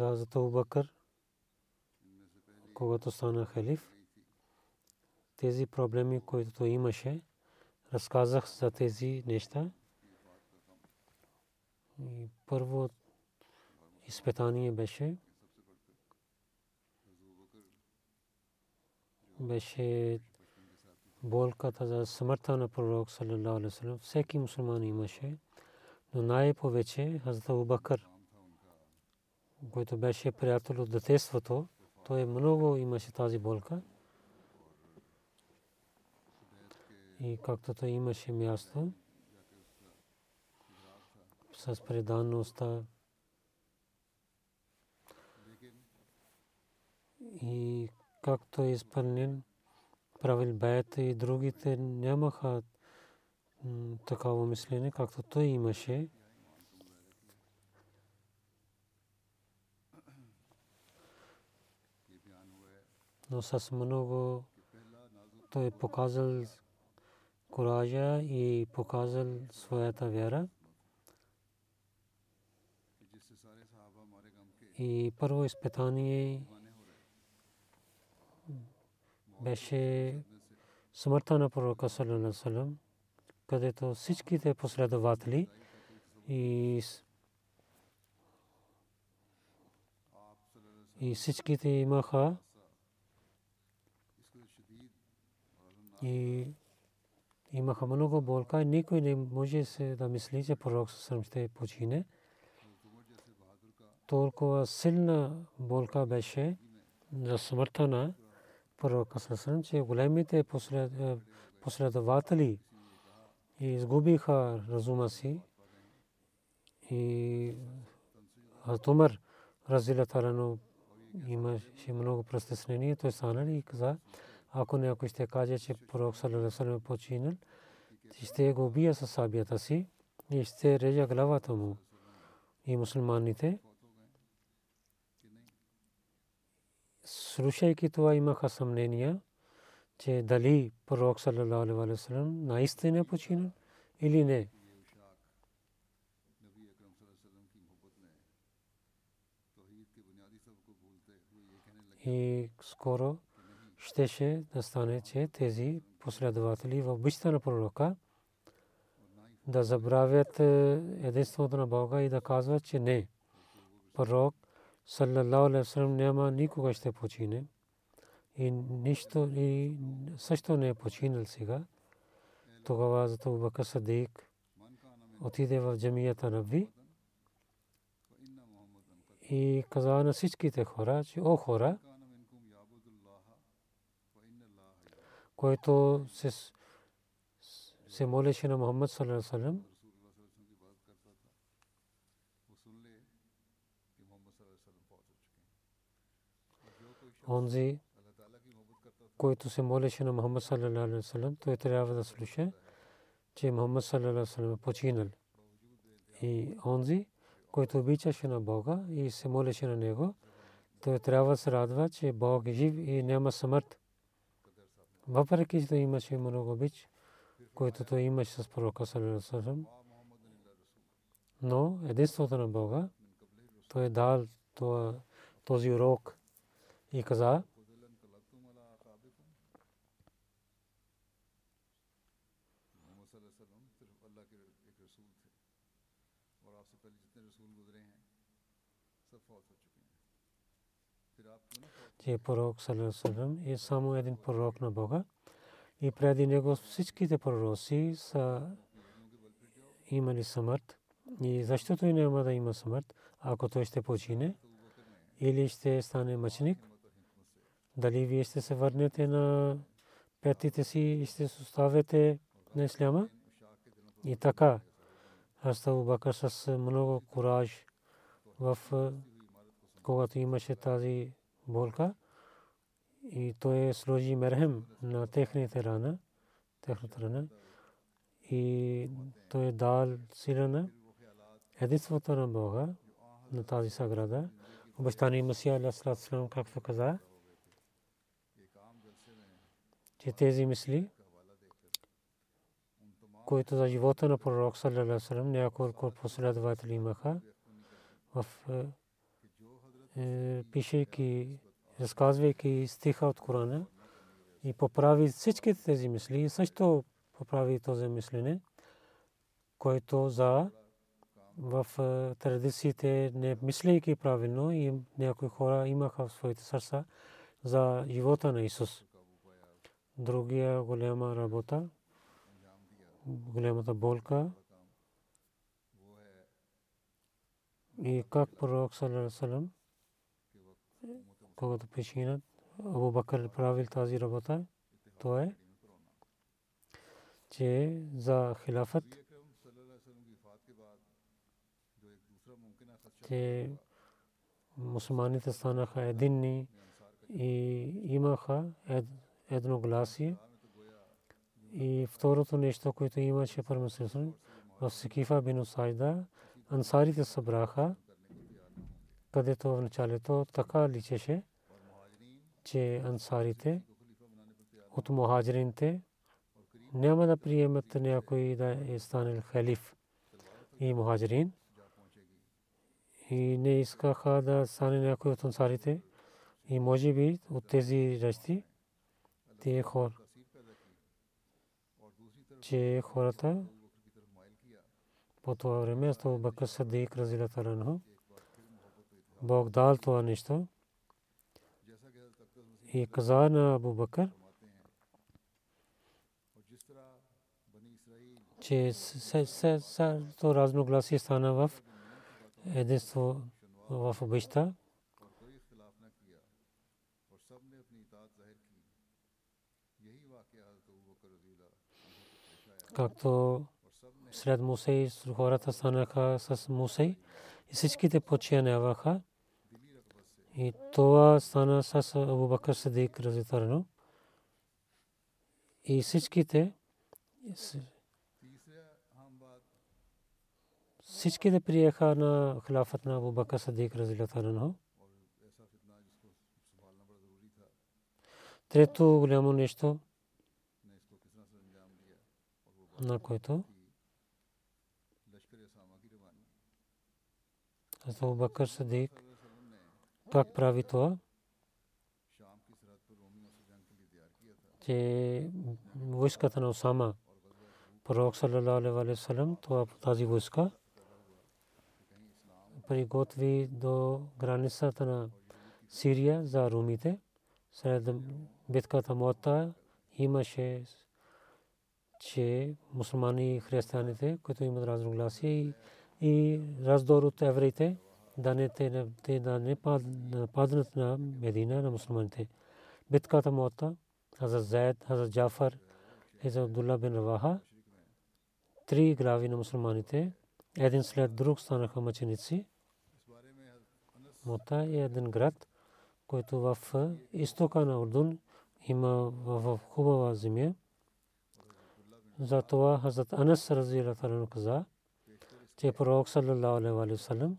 За Abu Bakr, когато стана халиф. Тези проблеми, които той имаше, разказах за тези неща. И първо изпитание беше беше болката за смъртта на пророк саллалаху. Всеки мусулман имаше, но най-повече Хазрат Бакър който беше приятел от детството, той много имаше тази болка. И както той имаше място с преданността и както е изпълнен правил бед и другите нямаха такава мислене, както той имаше. Но с много той е показал коража и показал своята вяра. И първо изпитание беше смъртта на пророка саллалаху където всичките последователи и и всичките имаха и имаха много болка. Никой не може да мисли, че пророк Сърм ще почине. Толкова силна болка беше за смъртта на пророка Сърм, че големите последователи изгубиха разума си и Умар Разилатарано имаше много престъснение. Той стана и каза, ако някой ще каже, че пророк саллалаху е починал, ще го убия със сабията си и ще режа главата му. И мусулманите, слушайки това, имаха съмнения, че дали пророк саллалаху наистина е починал или не. И скоро щеше да стане, че тези последователи в обичта на пророка да забравят единството на Бога и да казват, че не. Пророк, саллалаху алейхи няма никога ще почине. И нищо, и също не е починал сега. Тогава за това Бакър Садик отиде в джамията на Ви и каза на всичките хора, че о хора, който се, се молеше на Мухаммад саллалаху салам. който се молеше на Мухаммад саллалаху алейхи вассалам, той трябва да слуша, че Мухаммад саллалаху починал. И онзи, който обичаше на Бога и се молеше на Него, той трябва да се радва, че Бог е жив и няма смърт. Въпреки, че имаше много обич, който той имаше с пророка саллалаху но единството на Бога, той е дал този урок и каза, че пророк Салесалам е само един пророк на Бога и преди него всичките пророци са имали смърт и защото и няма да има смърт, ако той ще почине или ще стане мъченик, дали вие ще се върнете на петите си и ще се оставите на исляма. И така, Хазрат Бакър с много кураж в когато имаше тази болка и той сложи мерхем на техните рана, техната рана и той е дал силана единството на Бога на тази саграда. Обещани Масия Алясалам, както каза, че тези мисли, които за живота на пророк е, пишейки, разказвайки стиха от Корана и поправи всички тези мисли. И също поправи този мислене, който за в е, традициите не мислейки правилно и някои хора имаха в своите сърца за живота на Исус. Другия голяма работа, голямата болка и как пророк Салам когато причинат Абу Бакър правил тази работа, то е, че за хилафът че мусулманите станаха единни и имаха едногласие. И второто нещо, което имаше първенството в Сикифа бин Усайда, ансарите събраха, където в началото така личеше, че ансарите от мухаджиринте няма да приемат някой да е станал халиф и мухаджирин и не искаха да стане някой от ансарите и може би от тези речи тие хора че хората по това време Астава Бакър Садик Разилата Ранху Бог дал това нещо и каза на Абу Бакър че то разногласие стана в единство в обичта. Както сред Мусей хората станаха с Мусей и всичките починяваха. И това стана с Абу Бакър Садик разитарно. И всичките всичките приеха на хилафът на Абу Бакър Садик разилатарно. Трето голямо нещо, на което Абу Бакър Садик как прави това? че войската на Осама, пророк саллалаху алейхи това тази войска приготви до границата на Сирия за румите. След битката Мота имаше, че мусулмани и християните, които имат разногласие и раздор от евреите, да не те да не паднат на Медина на мусулманите. Битката Мота, Хазрат Зайд, Хазрат Джафар, Хазрат Абдулла бин Раваха, три глави на мусулманите, един след друг станаха мъченици. Мота е един град, който в изтока на Ордун има в хубава земя. Затова Хазрат Анас разилата каза, че пророк саллалаху алейхи ва саллям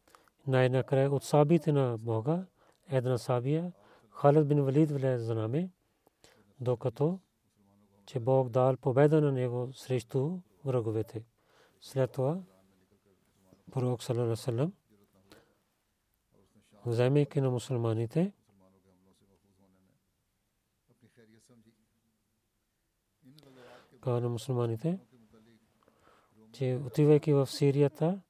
най-накрая от сабите на Бога, една сабия, Халид бин Валид влезе за нами, докато че Бог дал победа на него срещу враговете. След това пророк саллалаху вземайки на мусулманите, каза на мусулманите, че отивайки в Сирията,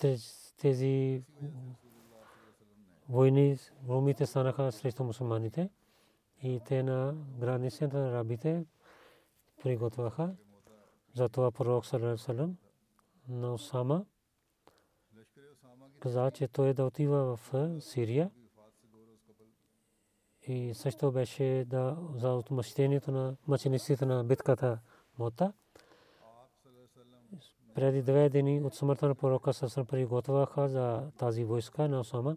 че тези войни румите станаха срещу мусулманите и те на границата на арабите приготвяха. Затова пророк Салам на Осама каза, че той да отива в Сирия и също беше да за отмъщението на мъчениците на битката Мота преди две дни от смъртта на пророка Сасан приготвяха за тази войска на Осама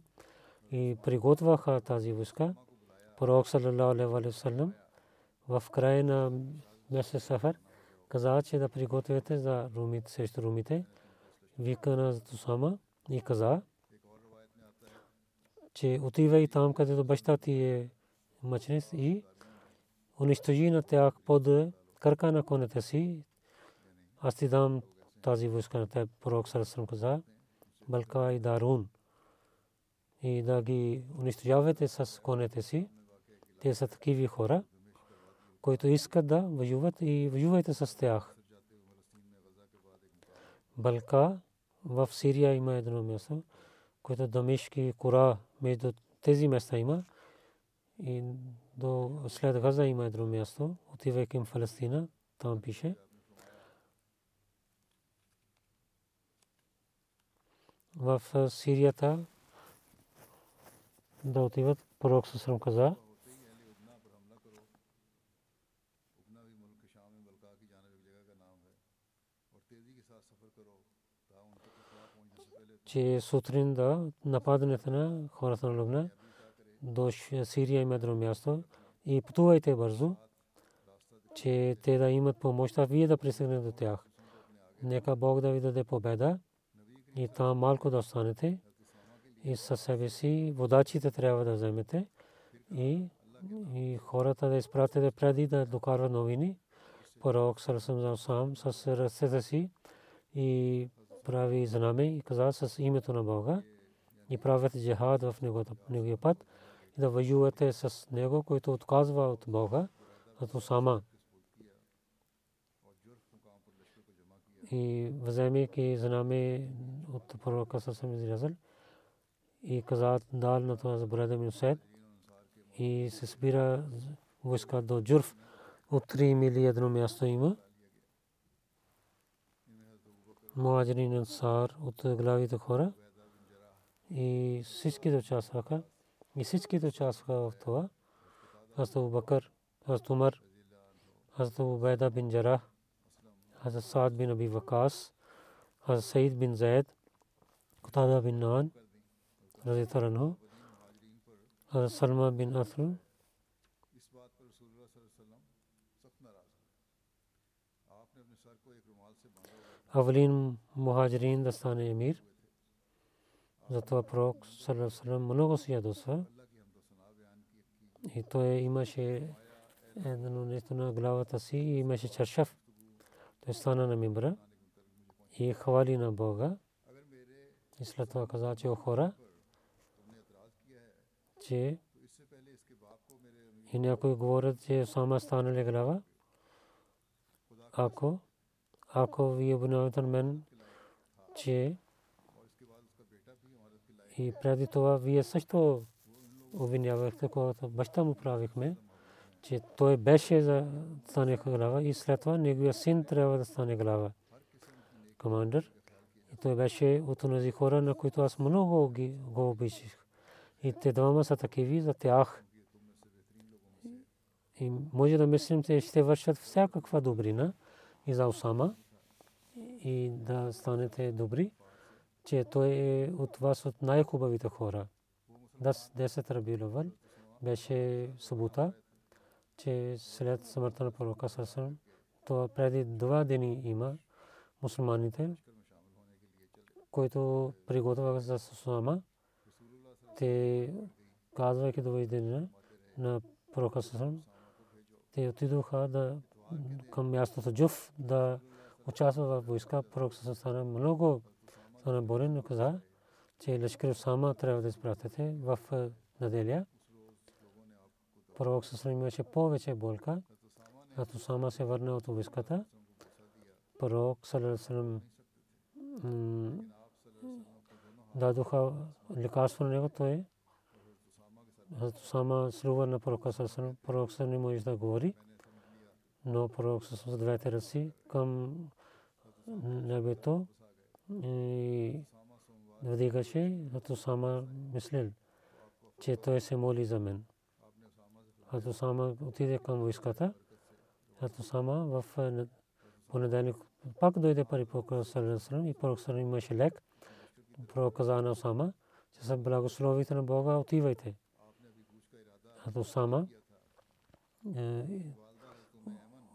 и приготвяха тази войска. Пророк саллалаху алейхи в края на месец Сафар каза, че да приготвяте за румите, срещу румите. Вика на Осама и каза, че отивай там, където баща ти е мъчениц и унищожи на тях под кръка на конете си. Аз ти дам тази войска на теб, пророк Сарасрам каза, Балка и Дарун. И да ги унищожавате с конете си. Те са такива хора, които искат да воюват и воювайте с тях. Балка в Сирия има едно място, което Дамишки Кура между тези места има. И до след Газа има едно място, отивайки към Палестина, там пише – в Сирията да отиват. Пророк Сусрам каза, че сутрин да нападнете на хората на Лубна до Сирия има едно място и пътувайте бързо, че те да имат помощ, а вие да пристигнете до тях. Нека Бог да ви даде победа и там малко да останете и със себе си водачите трябва да вземете и, и хората да изпратите преди да докарват новини. Пророк Сарасам сам с ръцете си и прави знаме и каза с името на Бога и правят джихад в неговия път и да воювате с него, който отказва от Бога, като сама. И вземайки знаме от пророка съм излязъл и каза дал на това за брада ми Усайд и се спира войска до Джурф от 3 мили едно място има. Муаджирин Ансар от главите хора и всички участваха и всички участваха в това. Аз Бакър, аз Умар, аз Убайда бин Джарах, حضرت سعد بن ابی وقاص، حضرت سعید بن زید قطادہ بن نان رضیۃنو حضرت سلمہ بن اثر اولین مہاجرین دستان امیر ضتو پروک صلی اللہ علیہ وسلم منوگو السلّ منوخو سر تو ایمہ شے ایدنو نیتنا گلاوہ تسی ایمہ شے چرشف той стана на мимбра и хвали на Бога. И след това каза, че хора, че и някои говорят, че сама станали глава. Ако, ако вие обвинявате мен, че и преди това вие също обвинявахте, когато баща му правихме, че той беше за стане глава и след това неговия син трябва да стане глава. Командър. И той беше от тези хора, на които аз много го обичах. И те двама са такиви за тях. И може да мислим, че ще вършат всякаква добрина и за Осама и да станете добри, че той е от вас от най-хубавите хора. 10 Рабиловал беше събота че след смъртта на пророка Сърсън, то преди два дни има мусулманите, които приготвяха за Сусама. Те казвайки до на пророка Сърсън, те отидоха да към мястото Джуф да участва в войска. Пророк Сърсън стана много стана болен, но каза, че лешкер Сама трябва да изпратите в неделя пророк Сасрам имаше повече болка, като сама се върна от войската. Пророк Сасрам дадоха лекарство на него, той сама срува на пророка Сасрам. Пророк Сасрам не може да говори, но пророк Сасрам с двете ръци към небето и вдигаше, като сама мислил, че той се моли за мен. Хазрат Сама отиде към войската. Хазрат Сама в понеделник пак дойде пари пророк Салам и пророк Салам имаше лек. Пророк каза на Сама, че са благословите на Бога, отивайте. Хазрат Сама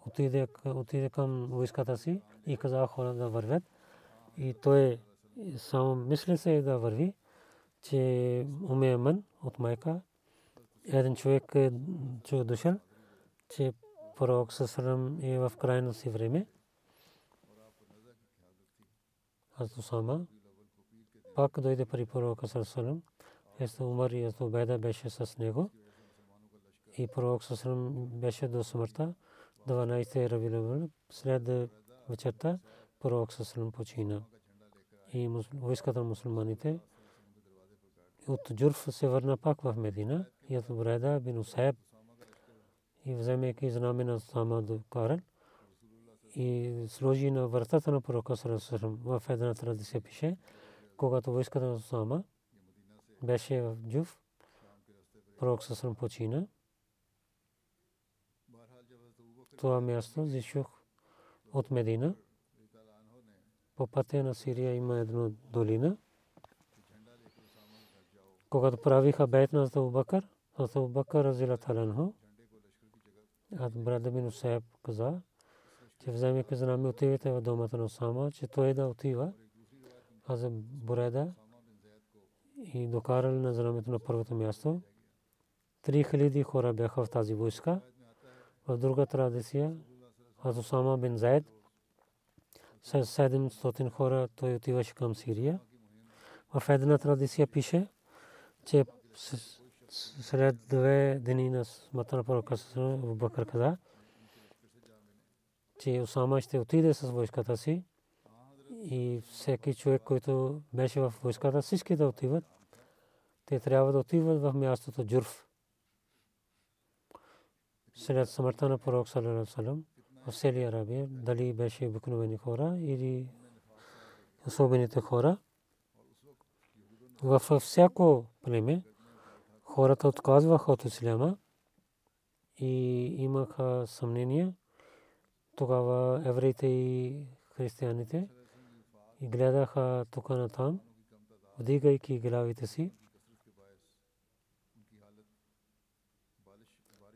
отиде, отиде към войската си и каза хора да вървят. И той само мисли се да върви, че умемен от майка един човек е дошъл, че пророк Сасалам е в крайно си време. Аз Усама пак дойде при пророка Сасалам. Ето Умар и Ето Беда беше с него. И пророк Сасалам беше до смъртта. 12 Равилавал след вечерта пророк Сасалам почина. И войската на мусулманите от Джурф се върна пак в Медина и от Бреда бин Усайб и вземайки знаме на Сама Карен и сложи на вратата на пророка Сарасарам в една традиция пише, когато войската на Сама беше в Джуф, пророк Сарасарам почина. Това място зишух от Медина. По пътя на Сирия има една долина – когато правиха бейт на Абу Бакър, Абу Бакър разила таланху, а брат бин Усайб каза, че вземайки за нами отивате в домата на Осама, че той да отива, а за Буреда и докарали на знамето на първото място. Три хиляди хора бяха в тази войска. В друга традиция, аз Осама бин Зайд, с 700 хора той отиваше към Сирия. В една традиция пише, че след две дни на смъртта на пророка в Бакър каза, че Осама ще отиде с войската си и всеки човек, който беше в войската, всички да отиват. Те трябва да отиват в мястото Джурф. След смъртта на пророк Салалалам в сели Арабия, дали беше обикновени хора или особените хора, във всяко племе хората отказваха от исляма и имаха съмнения. Тогава евреите и християните и гледаха тук на там, вдигайки главите си.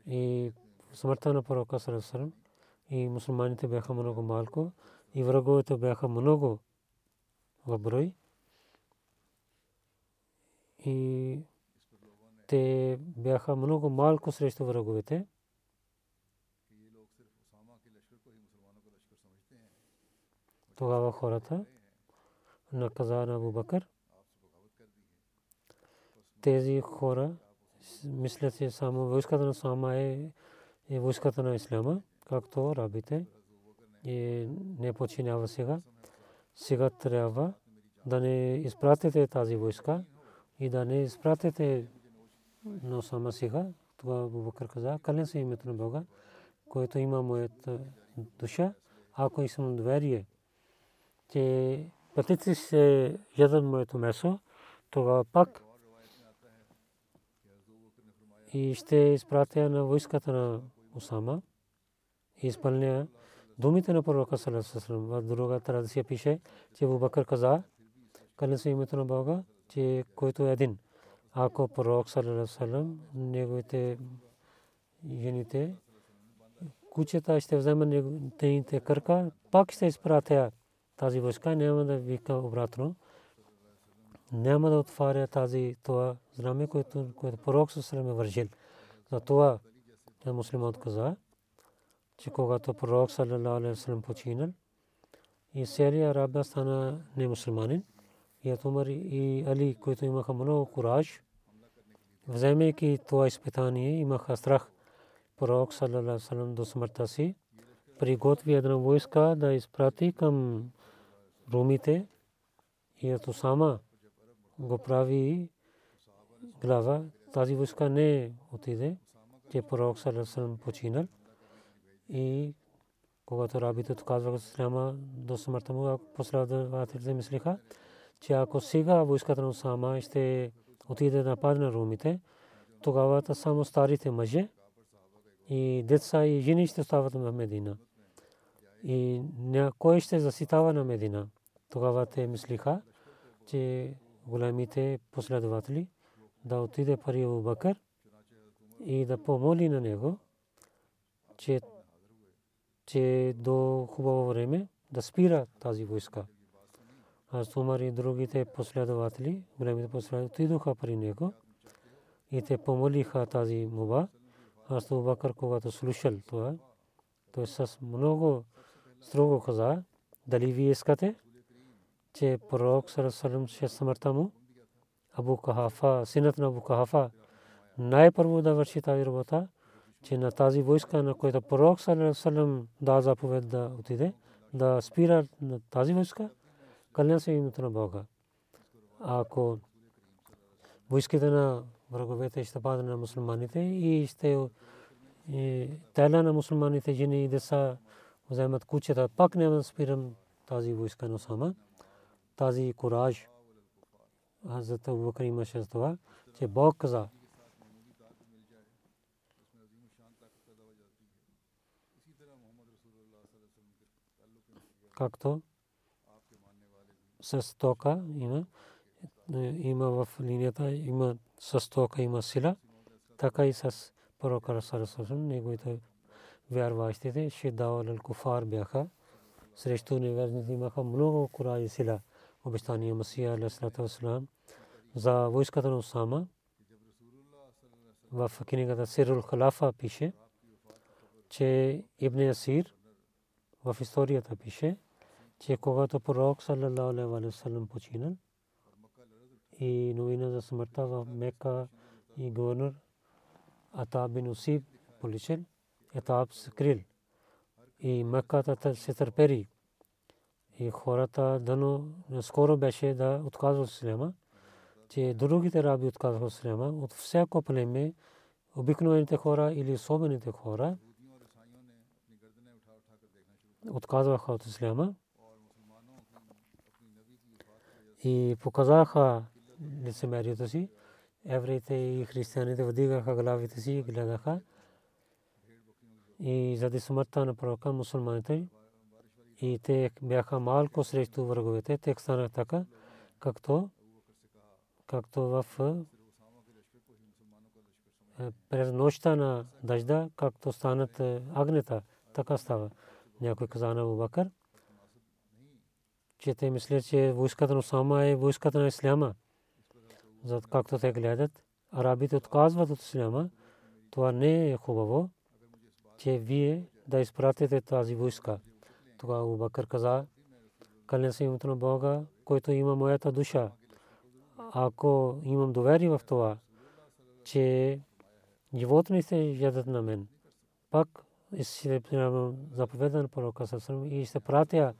И смъртта на пророка Сарасарам и мусулманите бяха много малко и враговете бяха много в брой и те бяха много малко срещу враговете. Тогава хората наказа на Абу. Тези хора мислят, че само войската на Сама е, е войската на Исляма, както рабите. И не починява сега. Сега трябва да не изпратите тази войска и да не изпратите но сама сега, Това Абу Бакър каза, кълня се името на Бога, който има моята душа, ако съм доверие, че птици се ядат моето месо, тогава пак и ще изпратя на войската на Усама и изпълня думите на пророка Салесалам. В друга традиция пише, че Абу Бакър каза, кълня се името на Бога, че който един. Ако пророк Салесалам, неговите жените, кучета ще вземат техните кърка, пак ще изпратя тази войска, няма да вика обратно. Няма да отваря тази това знаме, което, което пророк Салесалам е вържил. За това муслимът каза, че когато пророк васалам починал и Сирия Арабия стана немусулманин и Умар и Али, които имаха много кураж, вземайки това изпитание, имаха страх. Пророк васалам до смъртта си, приготви една войска да изпрати към румите и ето сама го прави глава. Тази войска не отиде, че пророк васалам починал. И когато рабите отказваха Исляма до смъртта му, последователите мислиха, че ако сега войската на Усама ще отиде да нападне на румите, тогава само старите мъже и деца и жени ще остават в Медина. И кой ще заситава на Медина? Тогава те мислиха, че големите последователи да отиде пари в Бакър и да помоли на него, че че до хубаво време да спира тази войска. Аз Умар и другите последователи, големите последователи, отидоха при него и те помолиха тази муба. Аз Бакър, когато слушал това, той с много строго каза, дали вие искате, че пророк Сарасалам ще смъртта му, Абу Кахафа, синът на Абу Кахафа, най-първо да върши тази работа, че на тази войска, на която пророк салам да заповед да отиде, да спира на тази войска, кълня се името на Бога. Ако войските на враговете ще падат на мусулманите и ще тайла на мусулманите, жени и деца вземат кучета, пак няма да спирам тази войска на сама. Тази кураж, Хазрат Абу Бакр имаше това, че Бог каза, както с тока има, има в линията, има с тока има сила, така и с пророка Расарасарам, неговите вярващите, шиддао ал куфар бяха, срещу неверните имаха много кураж и сила. Обещания Масия алейхиссалату вассалам за войската на Усама в книгата Сирул Халафа пише, че Ибн Асир в историята пише, че когато пророк саллалаху алейхи ва саллям починал. И новина за смъртта в Мека и гవర్нор Ата бин Усиб поличен етап скрил. И Мекката се търпери. И хората дано скоро беше да отказват Ислама, че другите раби отказват Ислама от всяко племе, обикновените хора или особените хора отказваха от Ислама и показаха лицемерието си. Евреите и християните вдигаха главите си и гледаха. И заради смъртта на пророка мусулманите и те бяха малко срещу враговете, те станаха така, както, както в е, през нощта на дъжда, както станат е, агнета, така става. Някой каза на Бакър, че те мислят, че войската на Осама е войската на Исляма. Зато както те гледат, арабите отказват от Исляма. Това не е хубаво, че вие да изпратите тази войска. Тогава Убакър каза, кълня се името на Бога, който има моята душа. Ако имам доверие в това, че животни се ядат на мен, пак ще заповедан пророка и ще пратя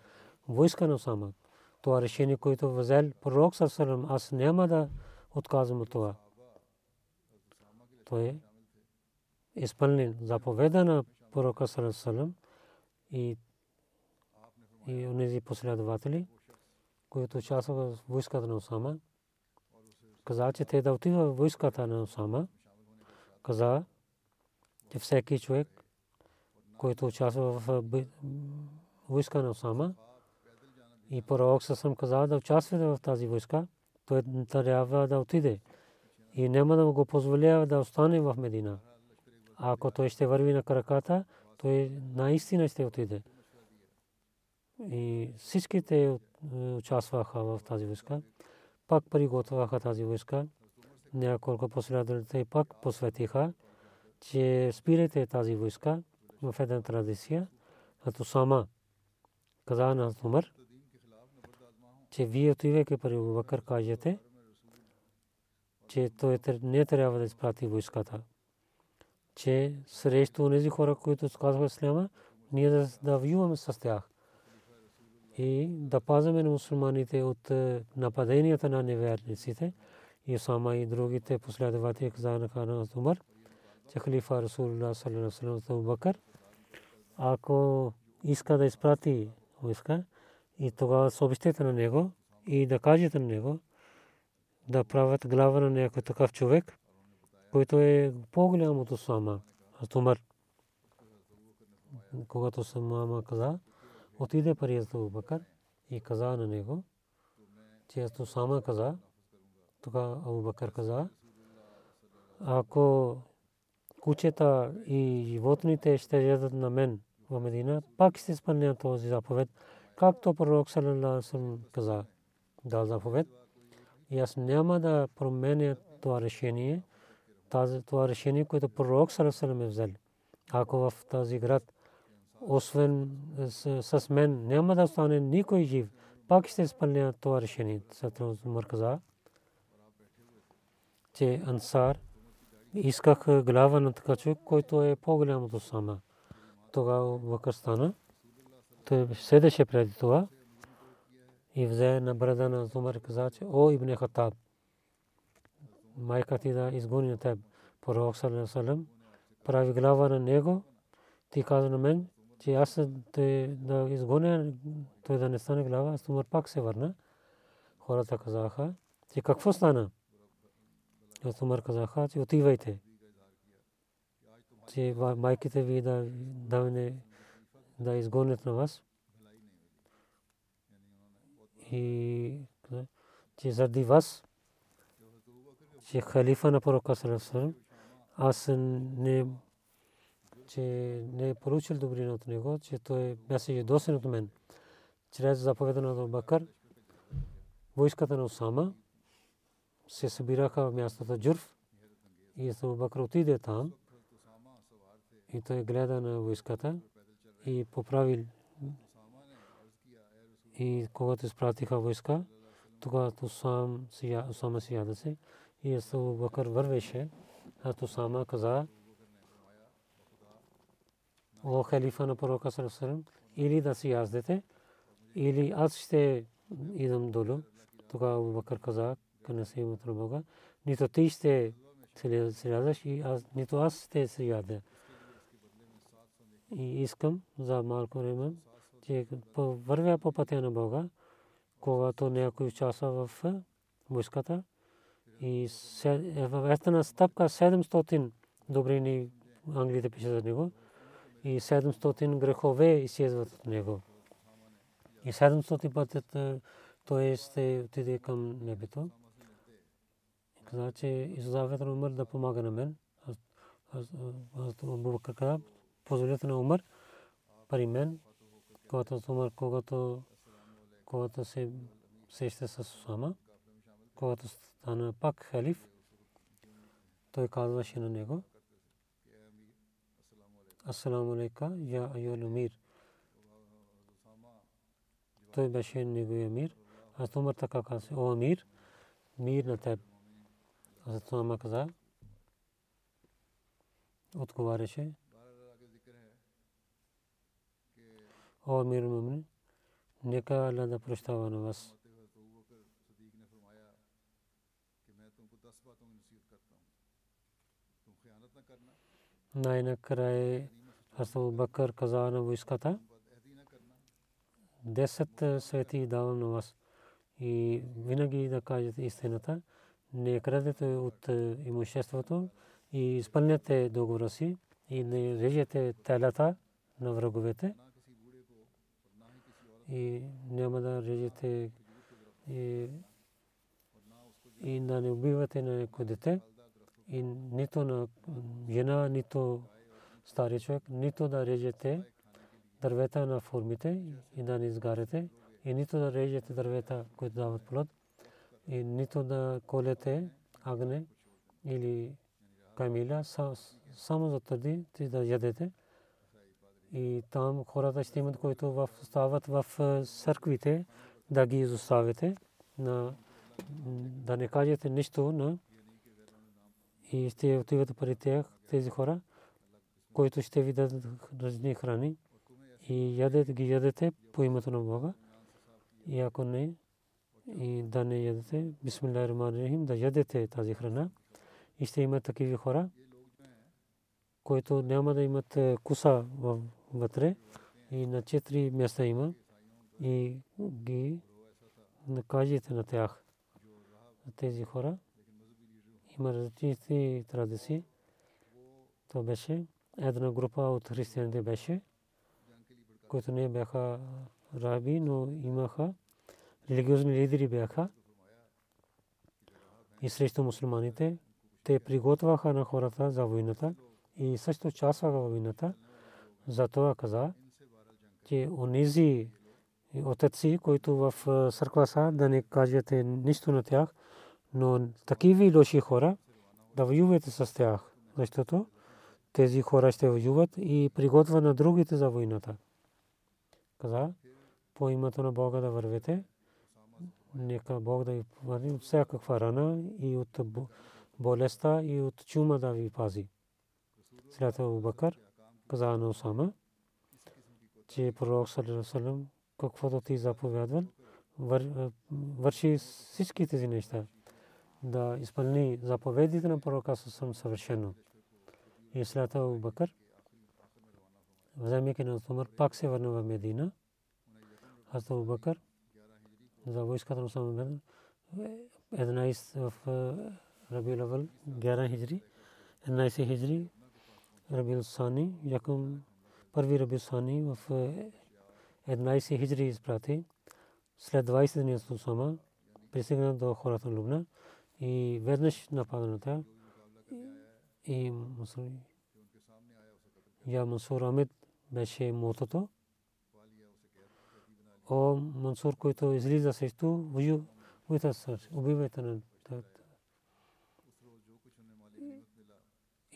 войска на Осама. Това решение, което взел пророк Сарсалам, аз няма да отказвам от това. То е изпълнен заповеда на пророка Салам и и онези последователи, които участваха в войската на Осама, каза, че те да отиват в войската на Осама, каза, че всеки човек, който участва в войска на Осама, и пророк съм казал да участвате в тази войска, той трябва да отиде и няма да го позволява да остане в Медина. Ако той ще върви на краката, той наистина ще отиде. И всичките участваха в тази войска. Пак приготвяха тази войска. Няколко последователи пак посветиха, че спирате тази войска в една традиция, като сама каза на Умар, че вие отивайки при Бакър кажете, че той не трябва да изпрати войската. Че срещу тези хора, които сказват исляма, ние да, да воюваме с тях. И да пазаме на мусулманите от нападенията на неверниците. И сама и другите последователи каза на Умар, че халифа Расулулlah саллалаху алейхи Бакър, ако иска да изпрати войска, и тогава съобщете на него и да кажете на него да правят глава на някой такъв човек, който е по-голям от Усама, Умар. Когато Усама каза, отиде при Абу Бакър и каза на него, че Усама каза, тогава Абу Бакър каза, ако кучета и животните ще ядат на мен в Медина, пак ще изпълня този заповед, както пророк саллалаху каза, дал заповед. И аз няма да променя това решение, това решение, което пророк саллалаху е взел. Ако в този град, освен с мен, няма да стане никой жив, пак ще изпълня това решение. Сатрон Умар каза, че Ансар исках глава на така човек, който е по-голям от Осама. Тогава Бакър стана. Той седеше преди това и взе на брада на Зумар и каза, че о, Ибн Хатаб, майка ти да изгони на теб. Пророк Салам прави глава на него. Ти каза на мен, че аз да изгоня, той да не стане глава, аз Умар пак се върна. Хората казаха, че какво стана? Аз Умар казаха, че отивайте. Че майките ви да, да не да изгонят на вас. И че заради вас, че халифа на пророка Салесалам, аз не че не е поручил добрина от него, че той беше ядосен от мен. Чрез заповеда на Бакър, войската на Осама се събираха в мястото Джурф и Абу Бакър отиде там и той гледа на войската и поправил и когато изпратиха войска, тогава Усам Усама си ядеше и Абу Бакър вървеше, а Усама каза, о халифа на пророка Салесалам, или да си яздете, или аз ще идам долу. Тогава Бакър каза, къде се има Бога, нито ти ще се ядеш, нито аз ще се ядя и искам за малко време, че вървя по пътя на Бога, когато някой участва в войската и в една стъпка 700 добрини англите пише за него и 700 грехове изчезват от него. И 700 пътят той ще отиде към небето. Каза, че Исусавет Умър да помага на мен. Аз Абу каза, позволете на Умар при мен, когато Умар, когато, когато се среща с Усама, когато стана пак халиф, той казваше на него, Асаламу алейка, я айол умир. Той беше неговия мир. Аз Умар така каза, о мир, мир на теб. Аз Усама каза, отговаряше, او امیر المومنین нека Аллах да прощава на вас. Най-накрая Хасан Бакър каза на войската, десет свети давам на вас и винаги да кажете истината, не крадете от имуществото и изпълнете договора си и не режете телята на враговете. И няма да режете и, да не убивате на някой дете и нито на жена, нито стари човек, нито да режете дървета на формите и да не изгаряте, и нито да режете дървета, които дават плод, и нито да колете агне или камиля, само за търди, ти да ядете. И там хората ще имат, които стават в църквите, да ги изоставите, да не кажете нищо на и ще отиват при тях тези хора, които ще ви дадат разни храни и ядете ги ядете по името на Бога. И ако не, и да не ядете, бисмилlah рахим, да ядете тази храна. И ще има такива хора, които няма да имат е, куса вътре. И на четири места има. И ги накажете на тях. Тези хора има различни традиции. Това беше една група от християните беше, които не бяха раби, но имаха религиозни лидери бяха и срещу мусулманите. Те приготвяха на хората за войната и също участваха в войната. Затова каза, че онези отеци, които в църква са, да не кажете нищо на тях, но такива лоши хора да воювате с тях, защото тези хора ще воюват и приготвят на другите за войната. Каза, по името на Бога да вървете, нека Бог да ви върни от всякаква рана и от болестта и от чума да ви пази. След Бакър каза на Усама, че пророк Салерасалам, каквото ти заповядвал, върши всички тези неща да изпълни заповедите на пророка съм съвършено. И след това Бакър, вземайки на Умар, пак се върна в Медина. Аз това Бакър за войската на Самамед 11 в Раби Лавал 11 хиджри 11 хиджри Раби Сани якъм първи Раби Сани в 11 хиджри изпрати след 20 дни от Сама пристигна до хората на Лубна и веднъж нападната и я Мансур Амид беше мотото. О Мансур, който излиза срещу убивайте на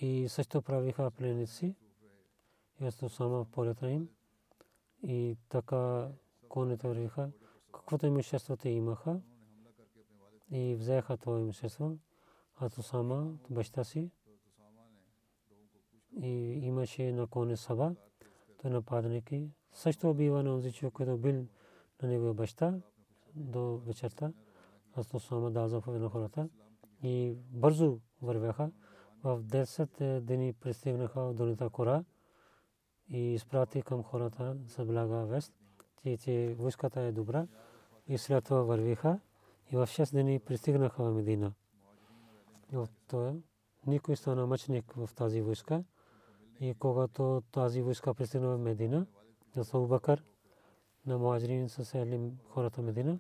и също правиха пленници. И аз полета им. И така конете вървиха. Каквото имуществото имаха и взеха това имущество. Аз сама баща си и имаше на коне саба, той нападники. Също убива на този човек, който бил на него баща до вечерта. Аз сама дал заповед на хората и бързо вървяха. В 10 дни пристигнаха от долината Кора и изпрати към хората с блага вест, че войската е добра и след това вървиха и в 6 дни пристигнаха в Медина. Никой стана мъчник в тази войска. И когато тази войска пристигна в Медина, Абу Бакър на муаджирин сели хората Медина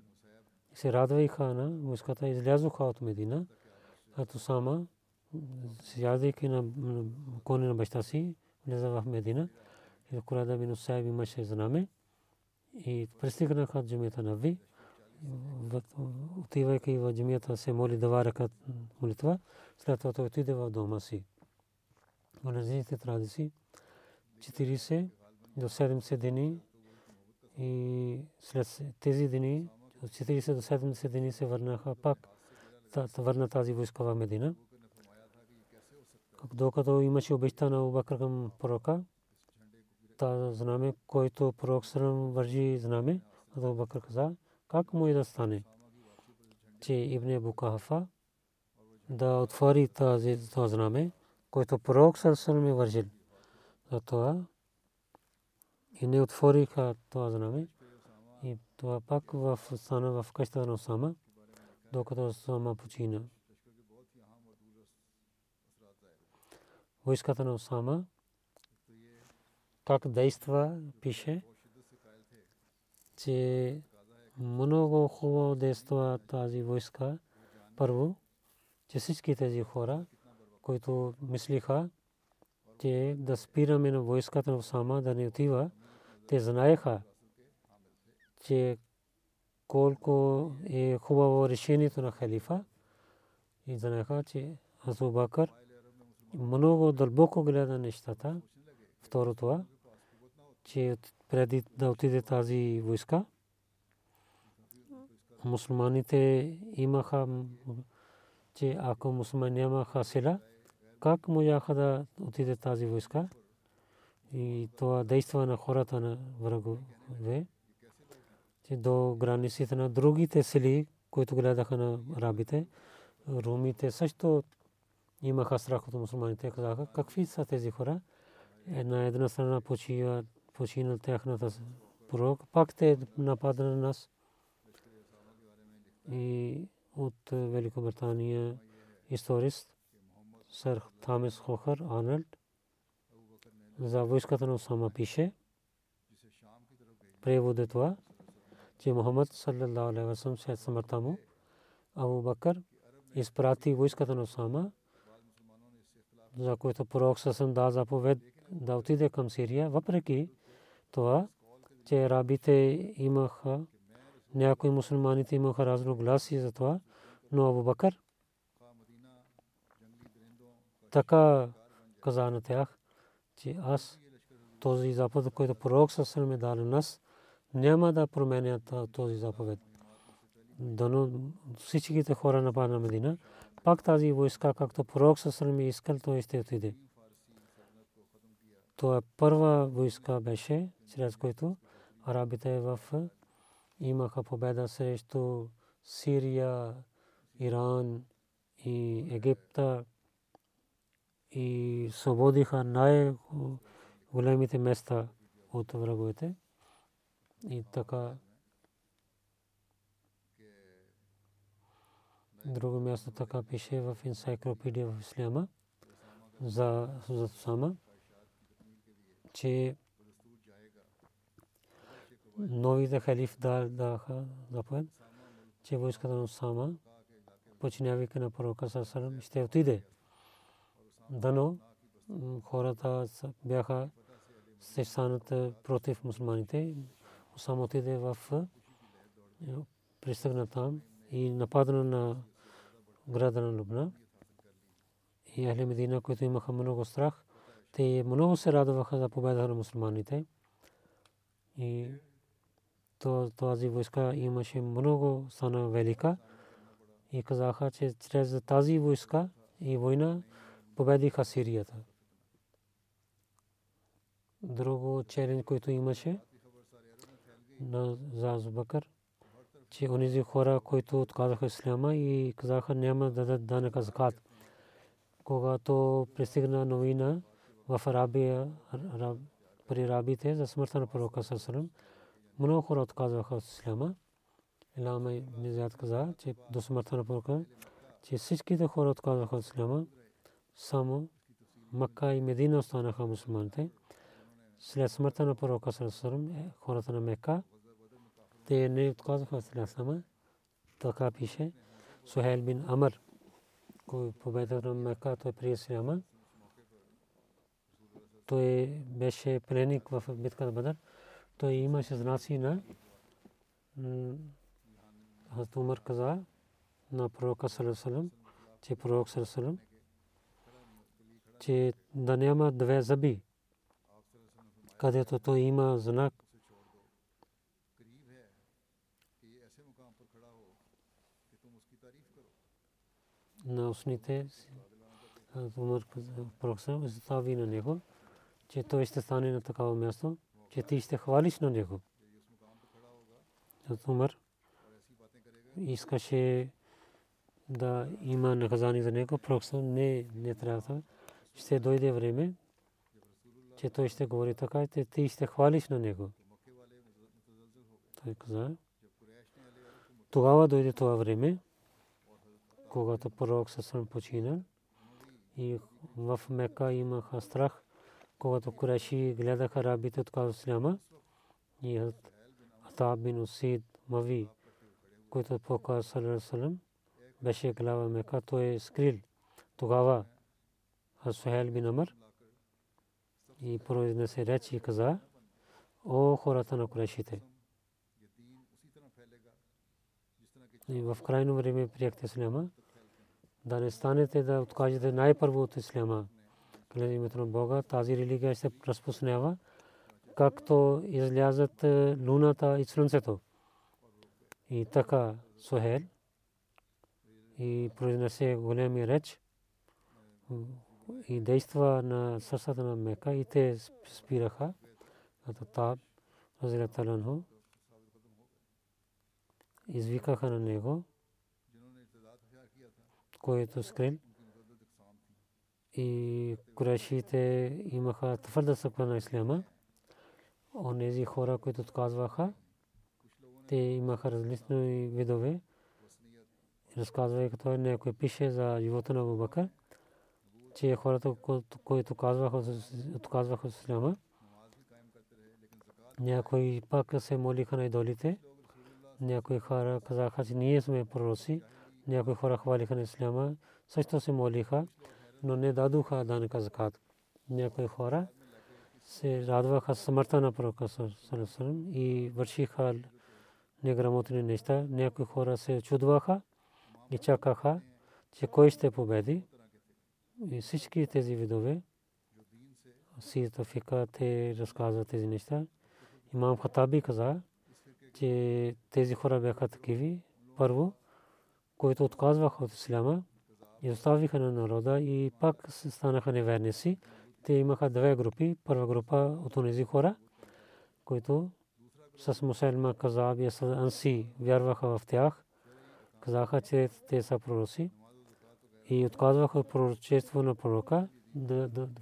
се радваха на войската, излязоха от Медина, като сама, сядайки на коне на баща си, влезе в Медина и Курада бин Усайб имаше знаме и пристигнаха джамията на Ви отивайки в джамията се моли два ръкат молитва, след това той отиде в дома си. В различните традиции 40 до 70 дни и след тези дни от 40 до 70 дни се върнаха пак върна тази войска в Медина. Докато имаше обещана Убакър към пророка, та знаме, който пророк Срам вържи знаме, Абу Бакър каза, как му и да стане, че Ибн Абу Кахафа да отвори тази това знаме, който пророк Сърсърм е вържил. Затова и не отвориха това знаме. И това пак в стана в къщата на Осама, докато Осама почина. Войската на Осама как действа, пише, че много хубаво действа тази войска. Първо, че всички тези хора, които мислиха, че да спираме на войската на Осама да не отива, те знаеха, че колко е хубаво решението на халифа и знаеха, че Азу Бакър много дълбоко гледа нещата. Второ това, че преди да отиде тази войска, мусулманите имаха, че ако мусулмани нямаха сила, как можаха да отиде тази войска? И това действа на хората на врагове, че до границите на другите сили, които гледаха на арабите, румите също имаха страх от мусулманите. Казаха, какви са тези хора? Една една страна почина тяхната пророк, пак те нападна на нас. И от Великобритания историст сър Тамис Хохър Арнольд за войската на Осама пише превод е това, че Мухаммад саллаллаху на за което пророк Сасан да заповед да отиде към Сирия, въпреки това, че арабите имаха, някои мусулманите имаха разногласие за това, но Абу Бакър така каза на тях, че аз този заповед, който пророк Сасан ме дал нас, няма да променя този заповед. Дано всичките хора нападна Медина, пак тази войска, както пророк Сасан ми искал, той ще отиде. Това първа войска беше, чрез който арабите в имаха победа срещу Сирия, Иран и Египта и свободиха най-големите места от враговете. И така друго място така пише в енциклопедия в Исляма за Сама, че новите халиф даха заповед, че войската на Сама, починявайки на пророка Сасалам, ще отиде дано хората бяха се станат против мусулманите. Само отиде в пристигна там и нападна на града на Лубна. И Ахли Медина, които имаха много страх, те много се радваха за победа на мусулманите. И тази войска имаше много стана велика. И казаха, че чрез тази войска и война победиха Сирията. Друго черен, който имаше на Зазбакър, че онези хора, които отказаха исляма и казаха няма да дадат данък закат. Когато пристигна новина в Арабия, при арабите за смъртта на пророка Сасалам, много хора отказаха от исляма. Илама Низят каза, че до смъртта на пророка, че всичките хора отказаха от исляма само Макка и Медина останаха мусулманите. След смъртта на пророка Сарасарам, е, хората на Мека, те не отказаха от Исляма. Така пише Сухел бин Амр, кой победа на Мека, той при Исляма. Той беше пленник в битката Бадър. Той имаше знаци на Хазрат Умар каза на пророка Сарасарам, че пророк Сарасарам че да няма две зъби, където той има знак. На устните Умар Проксам застави на него, че той ще стане на такава място, че ти ще хвалиш на него. Умар искаше да има наказание за него, Проксам не, не трябва ще дойде време, че той ще говори така, че ти ще хвалиш на него. Той каза, тогава дойде това време, когато пророк съвсем почина и в Мека имаха страх, когато Куреши гледаха рабите от Кавсляма и Ата бин Усид Мави, който пока Салам беше глава Мека, той е скрил. Тогава Сухел бин Амар и произнесе реч и каза, о хората на Курешите. И в крайно време приехте Исляма, да не станете да откажете най-първо от Исляма. Кледи името на Бога, тази религия се разпространява, както излязат е, луната и слънцето. И така Сухел и произнесе големи реч и действа на сърцата на Мека и те спираха. Ато Таб, Разилаталанху, извикаха на него, който скрил. И курешите имаха твърда съква на исляма. Онези хора, които отказваха, те имаха различни видове. Разказвайки това, някой пише за живота на Абубакър че хората, които отказваха от исляма, някои пак се молиха на идолите, някои хора казаха, че ние сме пророци, някои хора хвалиха на исляма, също се молиха, но не дадоха данъка закат. Някои хора се радваха смъртта на пророка и вършиха неграмотни неща. Някои хора се чудваха и чакаха, че кой ще победи. И всички тези видове, сията фика, те разказват тези неща. Имам Хатаби каза, че тези хора бяха такиви. Първо, които отказваха от исляма и оставиха на народа и пак станаха неверници. Те имаха две групи. Първа група от тези хора, които с Мусельма Казаб и Анси вярваха в тях. Казаха, че те са пророци и отказваха пророчество на пророка.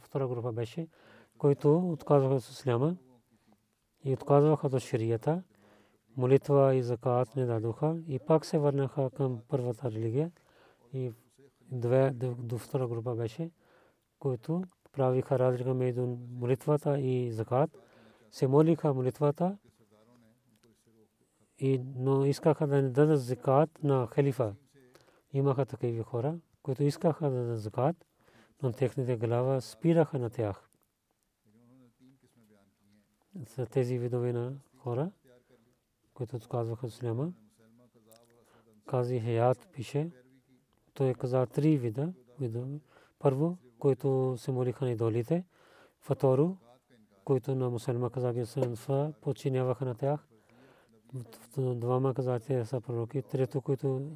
Втора група беше, които отказваха от исляма и отказваха от ширията. Молитва и закат не дадоха и пак се върнаха към първата религия. И две, до втора група беше, които правиха разлика между молитвата и закат. Се молиха молитвата, и, но искаха да не дадат закат на халифа. Имаха такива хора които искаха да дадат закат, но техните глава спираха на тях. За тези видове на хора, които отказваха Исляма, Кази Хаят пише, той каза три вида. Първо, които се молиха на идолите. Второ, които на мусульма казаки Сенфа починяваха на тях. Двама казати са пророки. Трето, които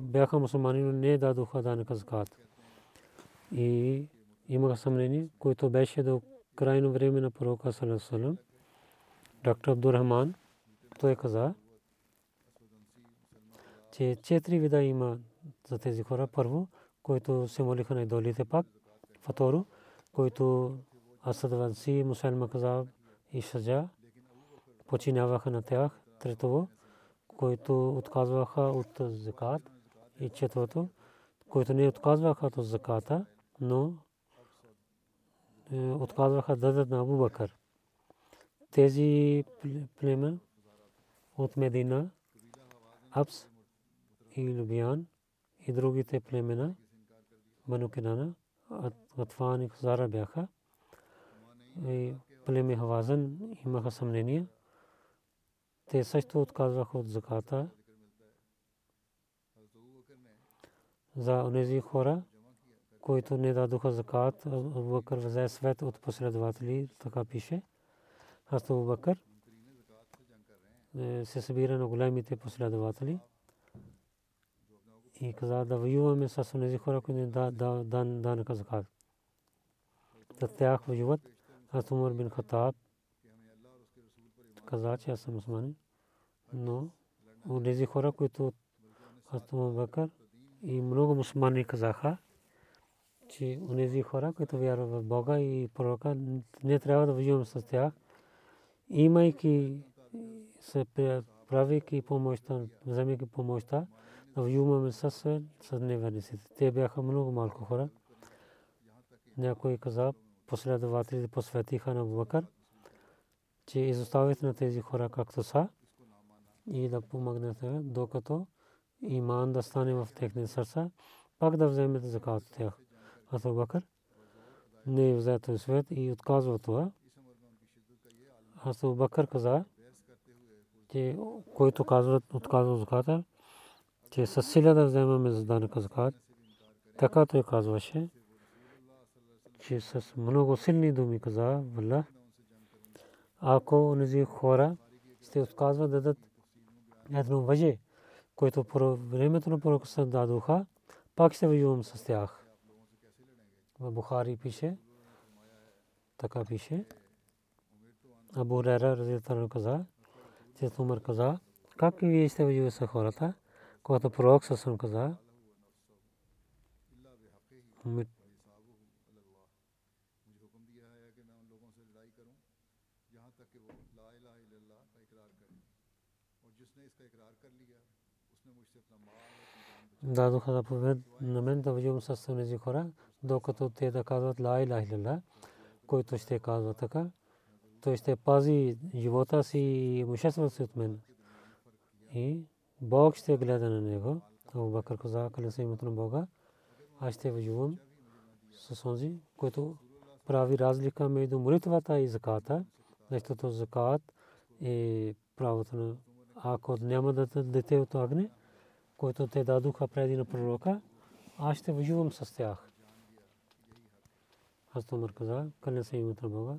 бяха мусулмани, но не дадоха данъка закат. И имаха съмнение, което беше до крайно време на пророка Салам. Доктор Абдурахман, той каза, че четири вида има за тези хора. Първо, който се молиха на идолите пак. Второ, който Асад Ванси, Мусалма Казаб и Шаджа, починяваха на тях. Трето, които отказваха от закат и четвърто, които не отказваха от заката, но отказваха да дадат на Абу Бакър. Тези племе от Медина, Абс и Лубиян и другите племена, Манукинана, Атфан и Хазара бяха. Племе Хавазан имаха съмнения – те също отказваха от заката за тези хора, които не дадоха закат. Абу Бакър взе свет от последователи, така пише. Аз Абу Бакър е, се събира на големите последователи и каза да воюваме с тези хора, които данъка закат. За тях воюват. Аз Умар бин Хатаб каза, че аз съм мусулманин, но от тези хора, които Хастум Бакър и много мусулмани казаха, че онези хора, които вярват в Бога и пророка, не трябва да воюваме с тях, имайки се правейки помощта, вземайки помощта, да воюваме с, с неверниците. Те бяха много малко хора. Някой каза, последователите посветиха на Бакър, че изоставите на тези хора както са и да помогнете, докато иман да стане в техните сърца, пак да вземете закат от тях. Абу Бакър не е взел този свет и отказва това. Абу Бакър каза, че който казва отказва заката, че със сила да вземаме за данъка закат. Така той казваше, че с много силни думи каза, Валлах, ако онези хора ще отказват да дадат едно въже, което по времето на пророка се дадоха, пак ще воювам с тях. В Бухари пише, така пише. Абу Рера разитарно каза, че Умар каза, как вие ще воювате с хората, когато пророк съсъм каза, дадоха заповед на мен да воювам с тези хора, докато те да казват ла иляха илlallah, който ще казва така, той ще пази живота си и имуществото си от мен. И Бог ще гледа на него. Абу Бакър каза, къде се името на Бога, аз ще воювам с онзи, който прави разлика между молитвата и заката, защото закат е правото на ако няма да дете от огне, който те дадоха преди на пророка, аз ще воювам с тях. Аз Умар каза, се името на Бога.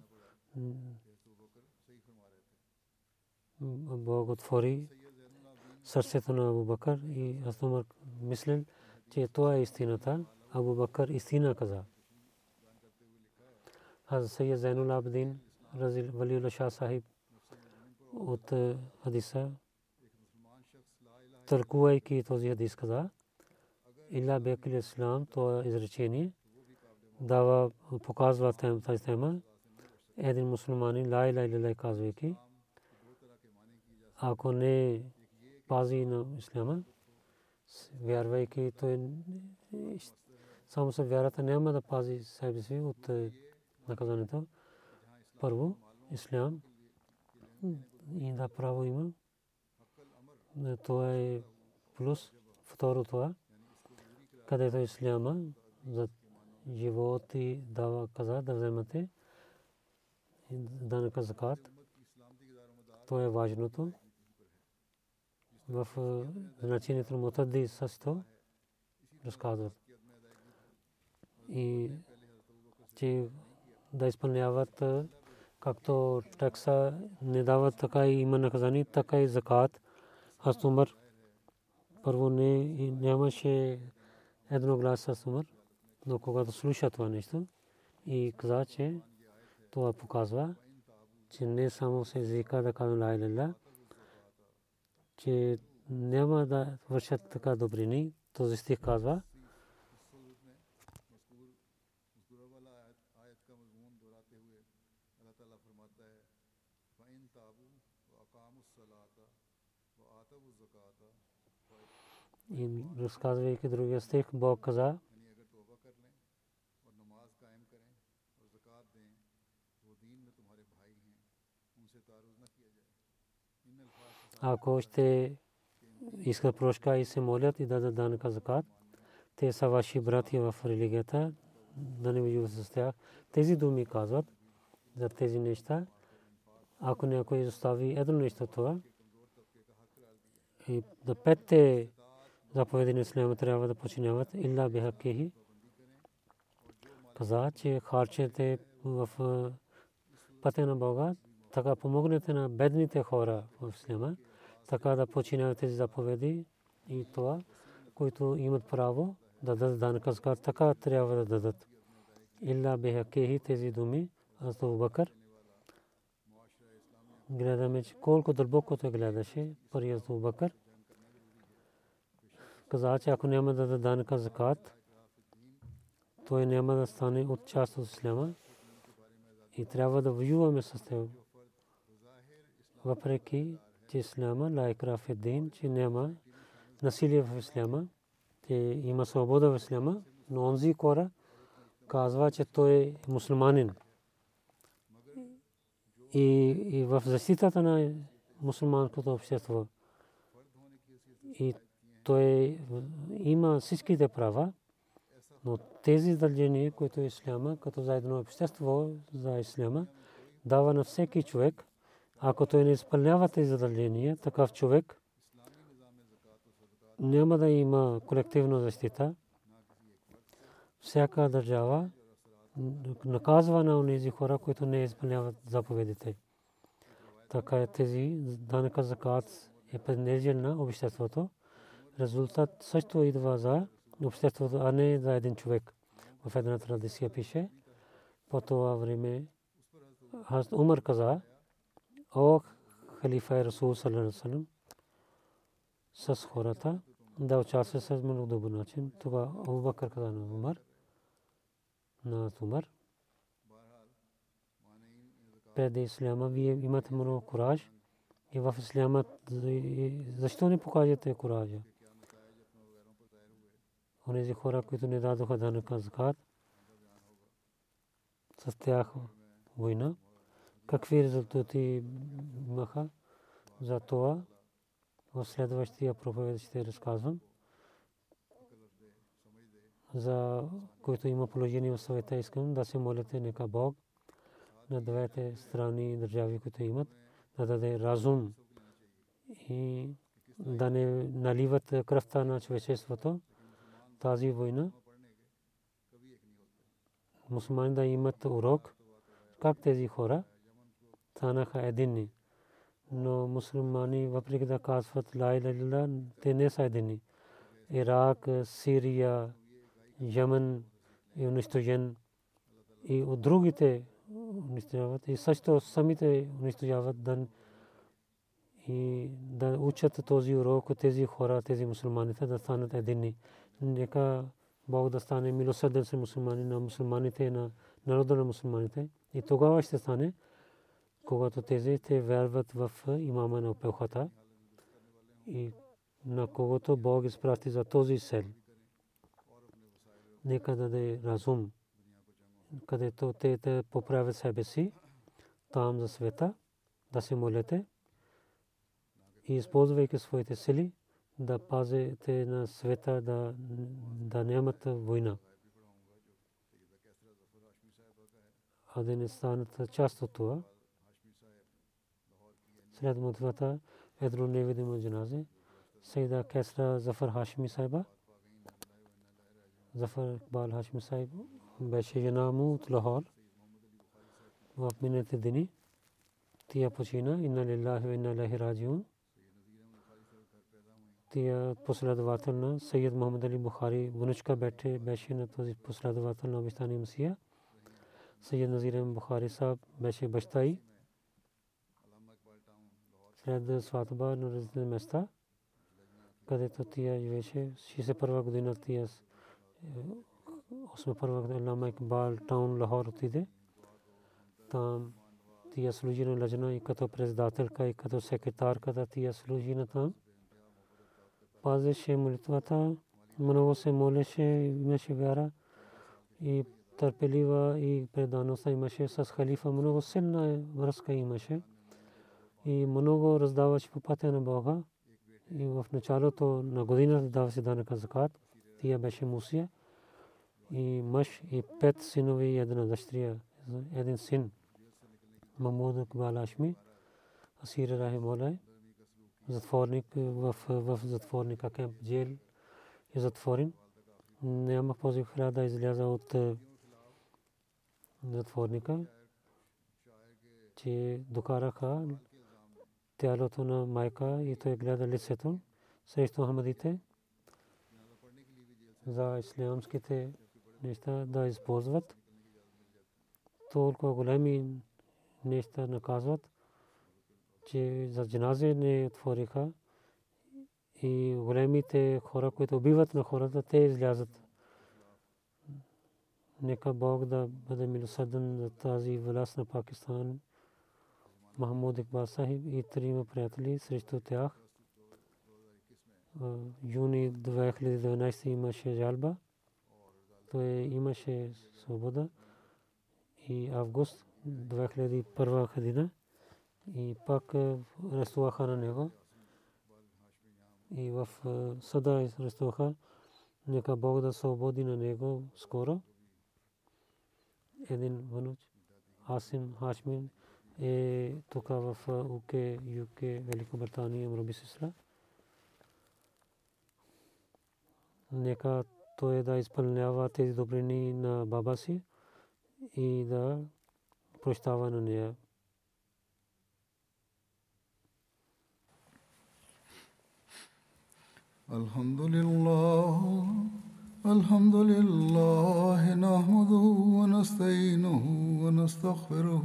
Бог отвори сърцето на Абу Бакър и аз Умар мислил, че това е истината. Абу Бакър истина каза. Аз Сайя Зайнул Абдин, Валиула Шах Сахиб от хадиса тълкувайки този хадис каза, Илля Бекил Ислам, това изречение, дава, показва тази тема. Един мусулманин, ла иля иля казвайки, ако не пази на исляма, вярвайки, той само се вярата няма да пази себе си от наказанието. Първо, ислям и да право има това е плюс. Второ това, където исляма за живот и дава каза да вземате данъка закат. Това е важното. В значението на мутадди също разказват. И че да изпълняват както такса не дават така и има наказание, така и закат. Аз Умар първо не нямаше едно глас с Умар, но когато слуша това нещо и каза, че това показва, че не само се езика да казвам ла иля че няма да вършат така добрини. Този стих казва, И разказвайки другия стих, Бог каза, ако ще искат прошка и се молят и дадат данъка закат, те са ваши братия в религията, да не воюват с тях. Тези думи казват за тези неща. Ако някой изостави едно нещо това, и да петте заповеди на Исляма трябва да починяват илла бихакихи. Каза, че харчете в пътя на Бога, така помогнете на бедните хора в Исляма, така да починяват тези заповеди и това, които имат право да дадат данъка закат, така трябва да дадат. Илла бихакихи тези думи, аз Бакър. Гледаме, че колко дълбоко той гледаше, първи Абу Бакър каза, че ако няма да даде данъка закат, той няма да стане от част от исляма и трябва да воюваме с него. Въпреки, че исляма, лайкра в един, че няма насилие в исляма, че има свобода в исляма, но онзи кора казва, че той е мусулманин. И, и в защитата на мусулманското общество. И той има всичките права, но тези задължения, които е исляма, като за едно общество, за исляма, дава на всеки човек, ако той не изпълнява тези задължения, такъв човек няма да има колективна защита. Всяка държава наказва на тези хора, които не изпълняват заповедите. Така е тези данъка закат е преднежен на обществото. Резултат също идва за обществото, а не за един човек. В една традиция пише, по това време Умар каза, о халифа Расул саллалаху с хората да участва с много добър начин. Това Абу Бакър каза на Умар, на Умар. Преди Исляма вие имате много кураж и в Исляма защо не покажете куража? онези хора, които не дадоха данъка закат, с тях война. Какви резултати имаха за това? В следващия проповед ще разказвам. За който има положение в съвета, искам да се молите нека Бог на двете страни държави, които имат, да даде разум и да не наливат кръвта на човечеството тази война мусулмани да имат урок как тези хора станаха единни. Но мусулмани, въпреки да казват ла иля те не са единни. Ирак, Сирия, Йемен и унищожен и от другите унищожават и също самите унищожават да и да учат този урок тези хора, тези мусулманите да станат единни. Нека Бог да стане милосърден с мусулмани на мусулманите на народа на мусулманите. И тогава ще стане, когато тези те вярват в имама на пехота и на когото Бог изпрати за този сел. Нека да даде разум, където те те поправят себе си, там за света, да се молете и използвайки своите сили, да пазите на света да, да нямат война. А да не станат част от това. След молитвата едро невидимо джаназе. Сейда Кесра Зафар Хашми Сайба. Зафар Бал Хашми Сайб беше жена му от Лахор. В миналите дни тия почина. Инна лиллахи ва инна илайхи раджиун тия последовател на Съйед Мохамед Али Бухари внучка бете беше на този последовател на обещания Месия. Съйед Назир Бухари саб беше баща и след сватба на различни места, където тия живеше 61 година тия 81 година Алама Икбал таун Лахор отиде. Там тия служи на лъжна и като председателка и като секретарка тия служи на там пазеше молитвата, много се молеше, имаше вяра и търпелива и преданост имаше с халифа, много силна връзка имаше и много раздаваше по пътя на Бога. И в началото на годината даваше данъка закат. Тия беше мусия. И мъж и пет синови и една дъщеря. Един син. Мамуд Кбалашми. Асир Рахимолай затворник в, в затворника кемп джел е затворен. Няма позив храда да изляза от затворника, че докараха тялото на майка и той гледа лицето срещу Хамадите за ислямските неща да използват. Толкова големи неща наказват че за джаназе не отвориха и големите хора, които убиват на хората, те излязат. Нека Бог да бъде милосърден за тази власт на Пакистан. Махмуд Икбал Сахиб и трима приятели срещу тях. Юни 2012 имаше жалба. Той имаше свобода. И август 2001 година. И пак арестуваха на него. И в съда арестуваха. Нека Бог да свободи на него скоро. Един вануч, Асим Хашмин е тук в УК, ЮК, Великобритания, Мроби сестра. Нека той да изпълнява тези добрини на баба си и да прощава на нея. الحمد لله الحمد لله نحمده ونستعينه ونستغفره